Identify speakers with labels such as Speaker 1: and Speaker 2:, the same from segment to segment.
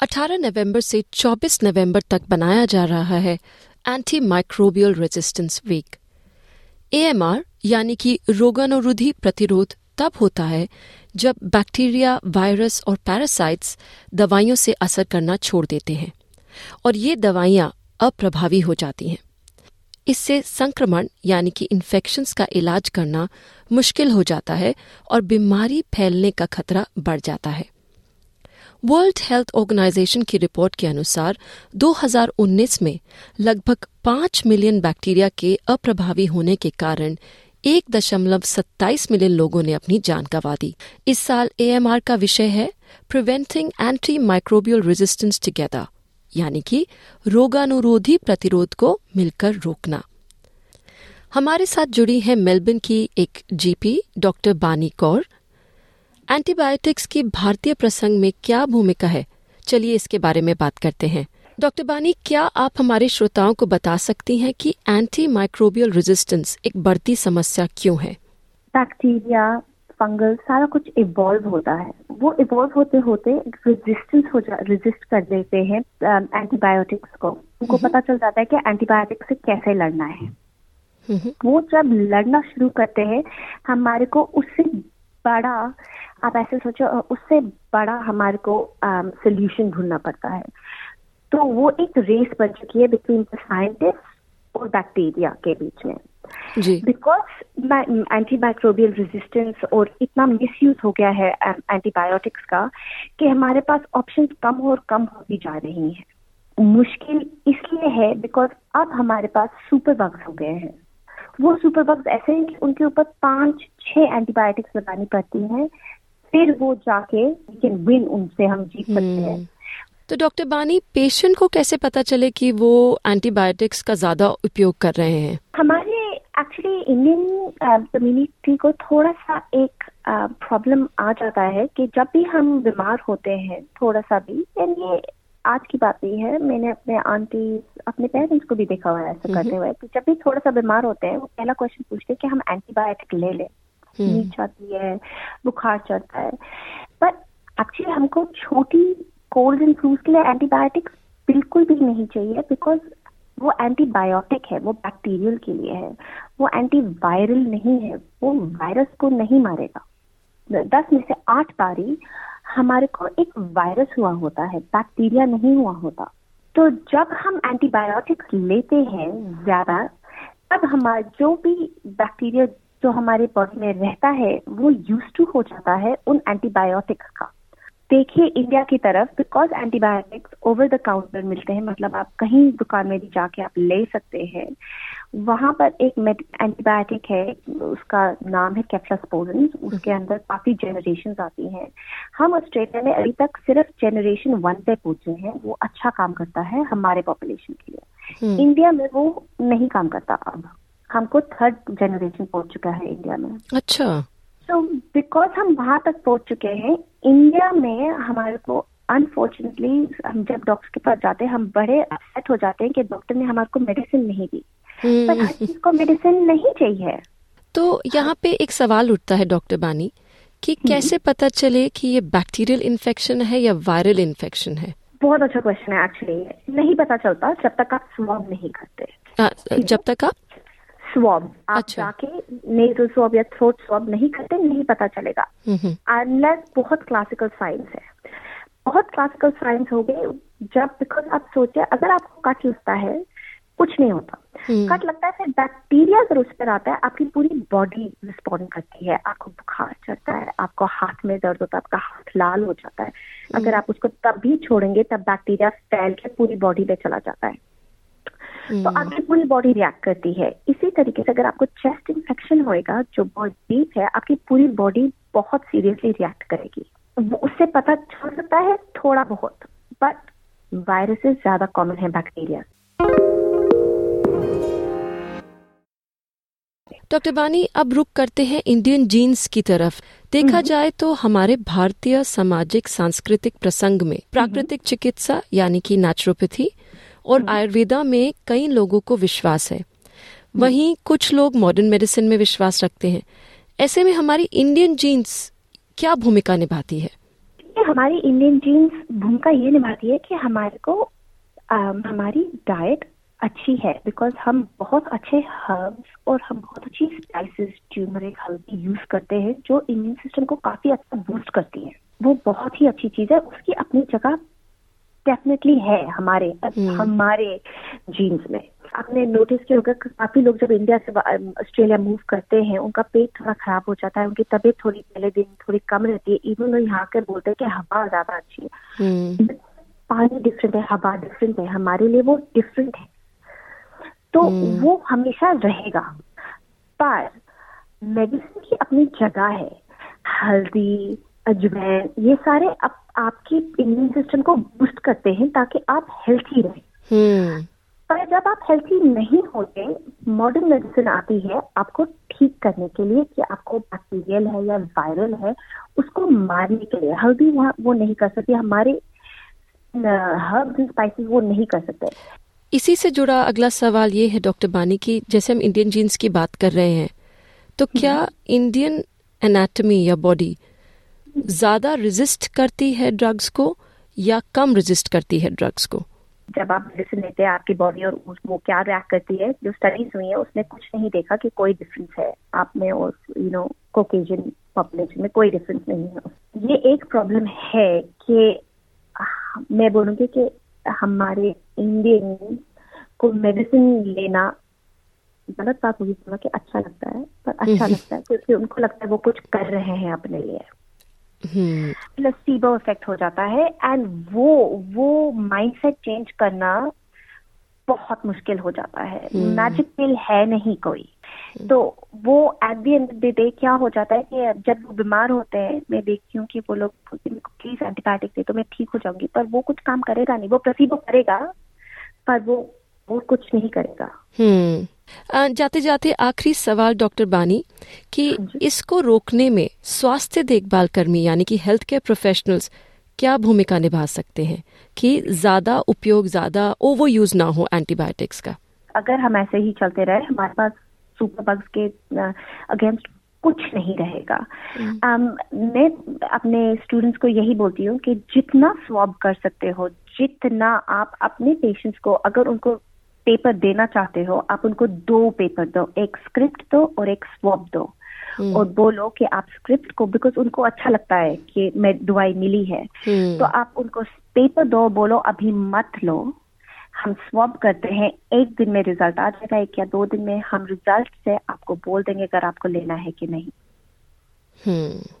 Speaker 1: अठारह नवंबर से 24 नवंबर तक बनाया जा रहा है anti microbial resistance week AMR यानी कि रोगानुरोधी प्रतिरोध, तब होता है जब बैक्टीरिया, वायरस और पैरासाइट्स दवाइयों से असर करना छोड़ देते हैं और ये दवाइयाँ अप्रभावी हो जाती हैं। इससे संक्रमण, यानी कि इन्फेक्शंस का इलाज करना मुश्किल हो जाता है और बीमारी फैलने का खतरा बढ़ जाता है। वर्ल्ड हेल्थ ऑर्गेनाइजेशन की रिपोर्ट के अनुसार 2019 में लगभग पाँच मिलियन बैक्टीरिया के अप्रभावी होने के कारण एक दशमलव सत्ताईस मिलियन लोगों ने अपनी जान गंवा दी। इस साल एएमआर का विषय है preventing anti microbial resistance together यानी कि रोगानुरोधी प्रतिरोध को मिलकर रोकना। हमारे साथ जुड़ी है मेलबर्न की एक जीपी डॉक्टर बानी कौर एंटीबायोटिक्स की भारतीय प्रसंग में क्या भूमिका है? चलिए इसके बारे में बात करते हैं। डॉक्टर बानी क्या आप हमारे श्रोताओं को बता सकती हैं कि एंटी माइक्रोबियल रेजिस्टेंस एक बढ़ती समस्या क्यों है?
Speaker 2: बैक्टीरिया फंगल सारा कुछ इवॉल्व होता है। वो इवॉल्व होते होते रेजिस्टेंस हो जा रेजिस्ट कर देते हैं एंटीबायोटिक्स को। उनको पता चल जाता है कि एंटीबायोटिक्स से कैसे लड़ना है। वो जब लड़ना शुरू करते हैं हमारे को उससे बड़ा आप ऐसे सोचो उससे बड़ा हमारे को सोल्यूशन ढूंढना पड़ता है। तो वो एक रेस बन चुकी है बिटवीन द साइंटिस्ट और बैक्टीरिया के बीच में। बिकॉज़ एंटीमाइक्रोबियल रेजिस्टेंस और इतना मिसयूज हो गया है एंटीबायोटिक्स का कि हमारे पास ऑप्शन कम और कम होती जा रही हैं। मुश्किल इसलिए है बिकॉज़ अब हमारे पास सुपर बग्स हो गए हैं। वो सुपर बग्स ऐसे हैं कि उनके ऊपर पाँच छह एंटीबायोटिक्स लगानी पड़ती हैं फिर वो जाके कैन विन उनसे हम जीत सकते हैं हम्म।
Speaker 1: तो डॉक्टर बानी पेशेंट को कैसे पता चले कि वो एंटीबायोटिक्स का ज़्यादा उपयोग कर रहे हैं
Speaker 2: हमारे एक्चुअली इंडियन कम्युनिटी को थोड़ा सा एक प्रॉब्लम uh, आ जाता है कि जब भी हम बीमार होते हैं थोड़ा सा भी ये आज की बात नहीं है मैंने अपने आंटी अपने पेरेंट्स को भी देखा हुआ है ऐसा करते हुए कि जब भी थोड़ा सा बीमार होते हैं वो पहला क्वेश्चन पूछते हैं कि हम एंटीबायोटिक ले लें। नीच आती है, बुखार चढ़ता है। पर एक्चुअली हमको छोटी कोल्ड एंड फ्लूज के लिए एंटीबायोटिक्स बिल्कुल भी नहीं चाहिए बिकॉज़ वो एंटीबायोटिक है, वो बैक्टीरियल के लिए है। वो एंटीवायरल नहीं है, वो वायरस को नहीं मारेगा। दस में से आठ बारी हमारे को एक वायरस हुआ होता है बैक्टीरिया नहीं हुआ होता। तो जब हम एंटीबायोटिक्स लेते हैं ज़्यादा, तब हमारा जो भी बैक्टीरिया जो हमारे बॉडी में रहता है वो यूज़ टू हो जाता है उन एंटीबायोटिक्स का। देखिए इंडिया की तरफ़ because antibiotics over the counter मिलते हैं मतलब आप कहीं दुकान में भी जाके आप ले सकते हैं वहाँ पर एक एंटीबायोटिक है उसका नाम है कैफ्लास्पोरिन उसके अंदर काफ़ी जनरेशन आती हैं। हम ऑस्ट्रेलिया में अभी तक सिर्फ़ जनरेशन वन पे पहुँचे हैं वो अच्छा काम करता है हमारे पॉपुलेशन के लिए। India hmm. में वो नहीं काम करता अब। हमको थर्ड जनरेशन पहुँच चुका है इंडिया में।
Speaker 1: अच्छा।
Speaker 2: तो बिकॉज़ हम वहाँ तक पहुँच चुके हैं इंडिया में हमारे को अनफॉर्चुनेटली हम जब डॉक्टर के पास जाते हैं हम बड़े अपसेट हो जाते हैं कि डॉक्टर ने हमारे को मेडिसिन नहीं दी। पर हर चीज़ को मेडिसिन नहीं चाहिए।
Speaker 1: तो यहाँ पे एक सवाल उठता है डॉक्टर बानी कि हम्म। कैसे पता चले कि ये बैक्टीरियल इन्फेक्शन है या वायरल इन्फेक्शन है?
Speaker 2: बहुत अच्छा क्वेश्चन है एक्चुअली नहीं पता चलता जब तक आप स्वॉब नहीं करते।
Speaker 1: आ, जब तक आप
Speaker 2: स्वॉब आप अच्छा। जाके नेजल स्वॉब या थ्रोट स्वॉब नहीं करते नहीं पता चलेगा। अनलेस बहुत क्लासिकल साइंस है। बहुत क्लासिकल साइंस हो गए जब बिकॉज़ आप सोचे अगर आपको कट लगता है कुछ नहीं होता। हम्म। कट लगता है फिर बैक्टीरिया अगर उस पर आता है आपकी पूरी बॉडी रिस्पॉन्ड करती है। आपको बुखार चढ़ता है आपको हाथ में दर्द होता है आपका हाथ लाल हो जाता है। अगर हम्म। आप उसको तब भी छोड़ेंगे तब बैक्टीरिया फैल के पूरी बॉडी में चला जाता है। तो हम्म। आपकी पूरी बॉडी रिएक्ट करती है। इसी तरीके से अगर आपको चेस्ट इन्फेक्शन होएगा जो बहुत डीप है आपकी पूरी बॉडी बहुत सीरियसली रिएक्ट करेगी। वो उससे पता चल सकता है थोड़ा बहुत बट वायरसेस ज़्यादा कॉमन है बैक्टीरिया
Speaker 1: डॉक्टर बानी अब रुक करते हैं इंडियन जीन्स की तरफ़। देखा जाए तो हमारे भारतीय सामाजिक सांस्कृतिक प्रसंग में प्राकृतिक चिकित्सा यानी कि नेचुरोपैथी और आयुर्वेदा में कई लोगों को विश्वास है। वहीं कुछ लोग मॉडर्न मेडिसिन में विश्वास रखते हैं। ऐसे में हमारी इंडियन जीन्स क्या भूमिका निभाती है?
Speaker 2: हमारी इंडियन जीन्स भूमिका ये निभाती है कि हमारे को आ, हमारी डाइट अच्छी है। बिकॉज़ हम बहुत अच्छे हर्ब्स और हम बहुत अच्छी स्पाइसेस ट्यूमरिक हल्दी यूज़ करते हैं जो इम्यून सिस्टम को काफ़ी अच्छा बूस्ट करती है। वो बहुत ही अच्छी चीज़ है। उसकी अपनी जगह डेफिनेटली है हमारे हमारे जीन्स में। आपने नोटिस किया होगा काफ़ी लोग जब इंडिया से ऑस्ट्रेलिया मूव करते हैं उनका पेट थोड़ा खराब हो जाता है उनकी तबीयत थोड़ी पहले दिन थोड़ी कम रहती है इवन लोग यहाँ के बोलते हैं कि हवा ज़्यादा अच्छी है। पानी डिफरेंट है हवा डिफरेंट है हमारे लिए वो डिफरेंट है। तो वो हमेशा रहेगा। पर मेडिसिन की अपनी जगह है। हल्दी अजवैन ये सारे आप, आपके इम्यून सिस्टम को बूस्ट करते हैं ताकि आप हेल्थी रहें। पर जब आप हेल्थी नहीं होते मॉडर्न मेडिसिन आती है आपको ठीक करने के लिए कि आपको बैक्टीरियल है या वायरल है उसको मारने के लिए। हल्दी वहाँ वो नहीं कर सकती हमारे हर्ब्स एंड स्पाइसेस वो नहीं कर सकते।
Speaker 1: इसी से जुड़ा अगला सवाल ये है डॉक्टर बानी की जैसे हम इंडियन जीन्स की बात कर रहे हैं तो क्या इंडियन एनाटमी या बॉडी ज़्यादा रेजिस्ट करती है ड्रग्स को या कम रेजिस्ट करती है ड्रग्स को?
Speaker 2: जब आप मेडिसिन लेते हैं आपकी बॉडी और वो क्या रिएक्ट करती है? जो स्टडीज़ हुई है उसने कुछ नहीं देखा कि कोई डिफरेंस है। आप में और यू नो कोकेजन पॉपुलेशन में कोई डिफरेंस नहीं है। ये एक प्रॉब्लम है कि मैं बोलूँगी कि हमारे इंडियन को मेडिसिन लेना गलत बात होगी कि अच्छा लगता है पर अच्छा लगता है क्योंकि उनको लगता है वो कुछ कर रहे हैं अपने लिए। प्लसीबो हम्म। इफ़ेक्ट हो जाता है। एंड वो वो माइंडसेट चेंज करना बहुत मुश्किल हो जाता है। मैजिक हम्म। पिल है नहीं कोई। तो वो at the end the day क्या हो जाता है कि जब वो बीमार होते हैं मैं देखती हूँ कि वो लोग प्लीज़ एंटीबायोटिक दे तो मैं ठीक हो जाऊँगी। पर वो कुछ काम करेगा नहीं। वो प्लसीबो करेगा पर वो वो कुछ नहीं करेगा।
Speaker 1: हम्म। जाते जाते आखिरी सवाल डॉक्टर बानी कि हाँ इसको रोकने में स्वास्थ्य देखभाल कर्मी यानी कि हेल्थ केयर प्रोफेशनल्स क्या भूमिका निभा सकते हैं? कि ज़्यादा उपयोग ज़्यादा ओवर यूज़ ना हो एंटीबायोटिक्स का।
Speaker 2: अगर हम ऐसे ही चलते रहे हमारे पास सुपर बग्स के अगेंस्ट कुछ नहीं रहेगा। um, मैं अपने स्टूडेंट्स को यही बोलती हूँ कि जितना स्वॉब कर सकते हो जितना आप अपने पेशेंट्स को अगर उनको पेपर देना चाहते हो आप उनको दो पेपर दो एक स्क्रिप्ट दो और एक स्वॉब दो हम्म। और बोलो कि आप स्क्रिप्ट को बिकॉज़ उनको अच्छा लगता है कि मैं दवाई मिली है हम्म। तो आप उनको पेपर दो बोलो अभी मत लो हम स्वॉब करते हैं एक दिन में रिज़ल्ट आ जाएगा एक या दो दिन में हम रिज़ल्ट से आपको बोल देंगे अगर आपको लेना है कि नहीं
Speaker 1: हम्म।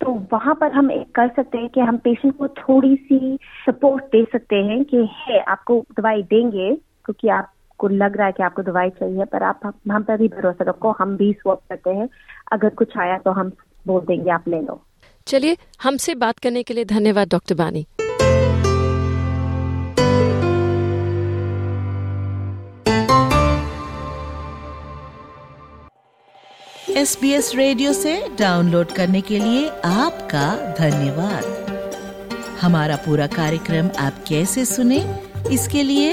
Speaker 2: तो वहाँ पर हम एक कर सकते हैं कि हम पेशेंट को थोड़ी सी सपोर्ट दे सकते हैं कि है आपको दवाई देंगे क्योंकि आपको लग रहा है कि आपको दवाई चाहिए पर आप हम पर भी भरोसा रखो हम भी स्वॉप करते हैं। अगर कुछ आया तो हम बोल देंगे आप ले लो।
Speaker 1: चलिए हमसे बात करने के लिए धन्यवाद doctor Bani.
Speaker 3: S B S radio से डाउनलोड करने के लिए आपका धन्यवाद। हमारा पूरा कार्यक्रम आप कैसे सुने इसके लिए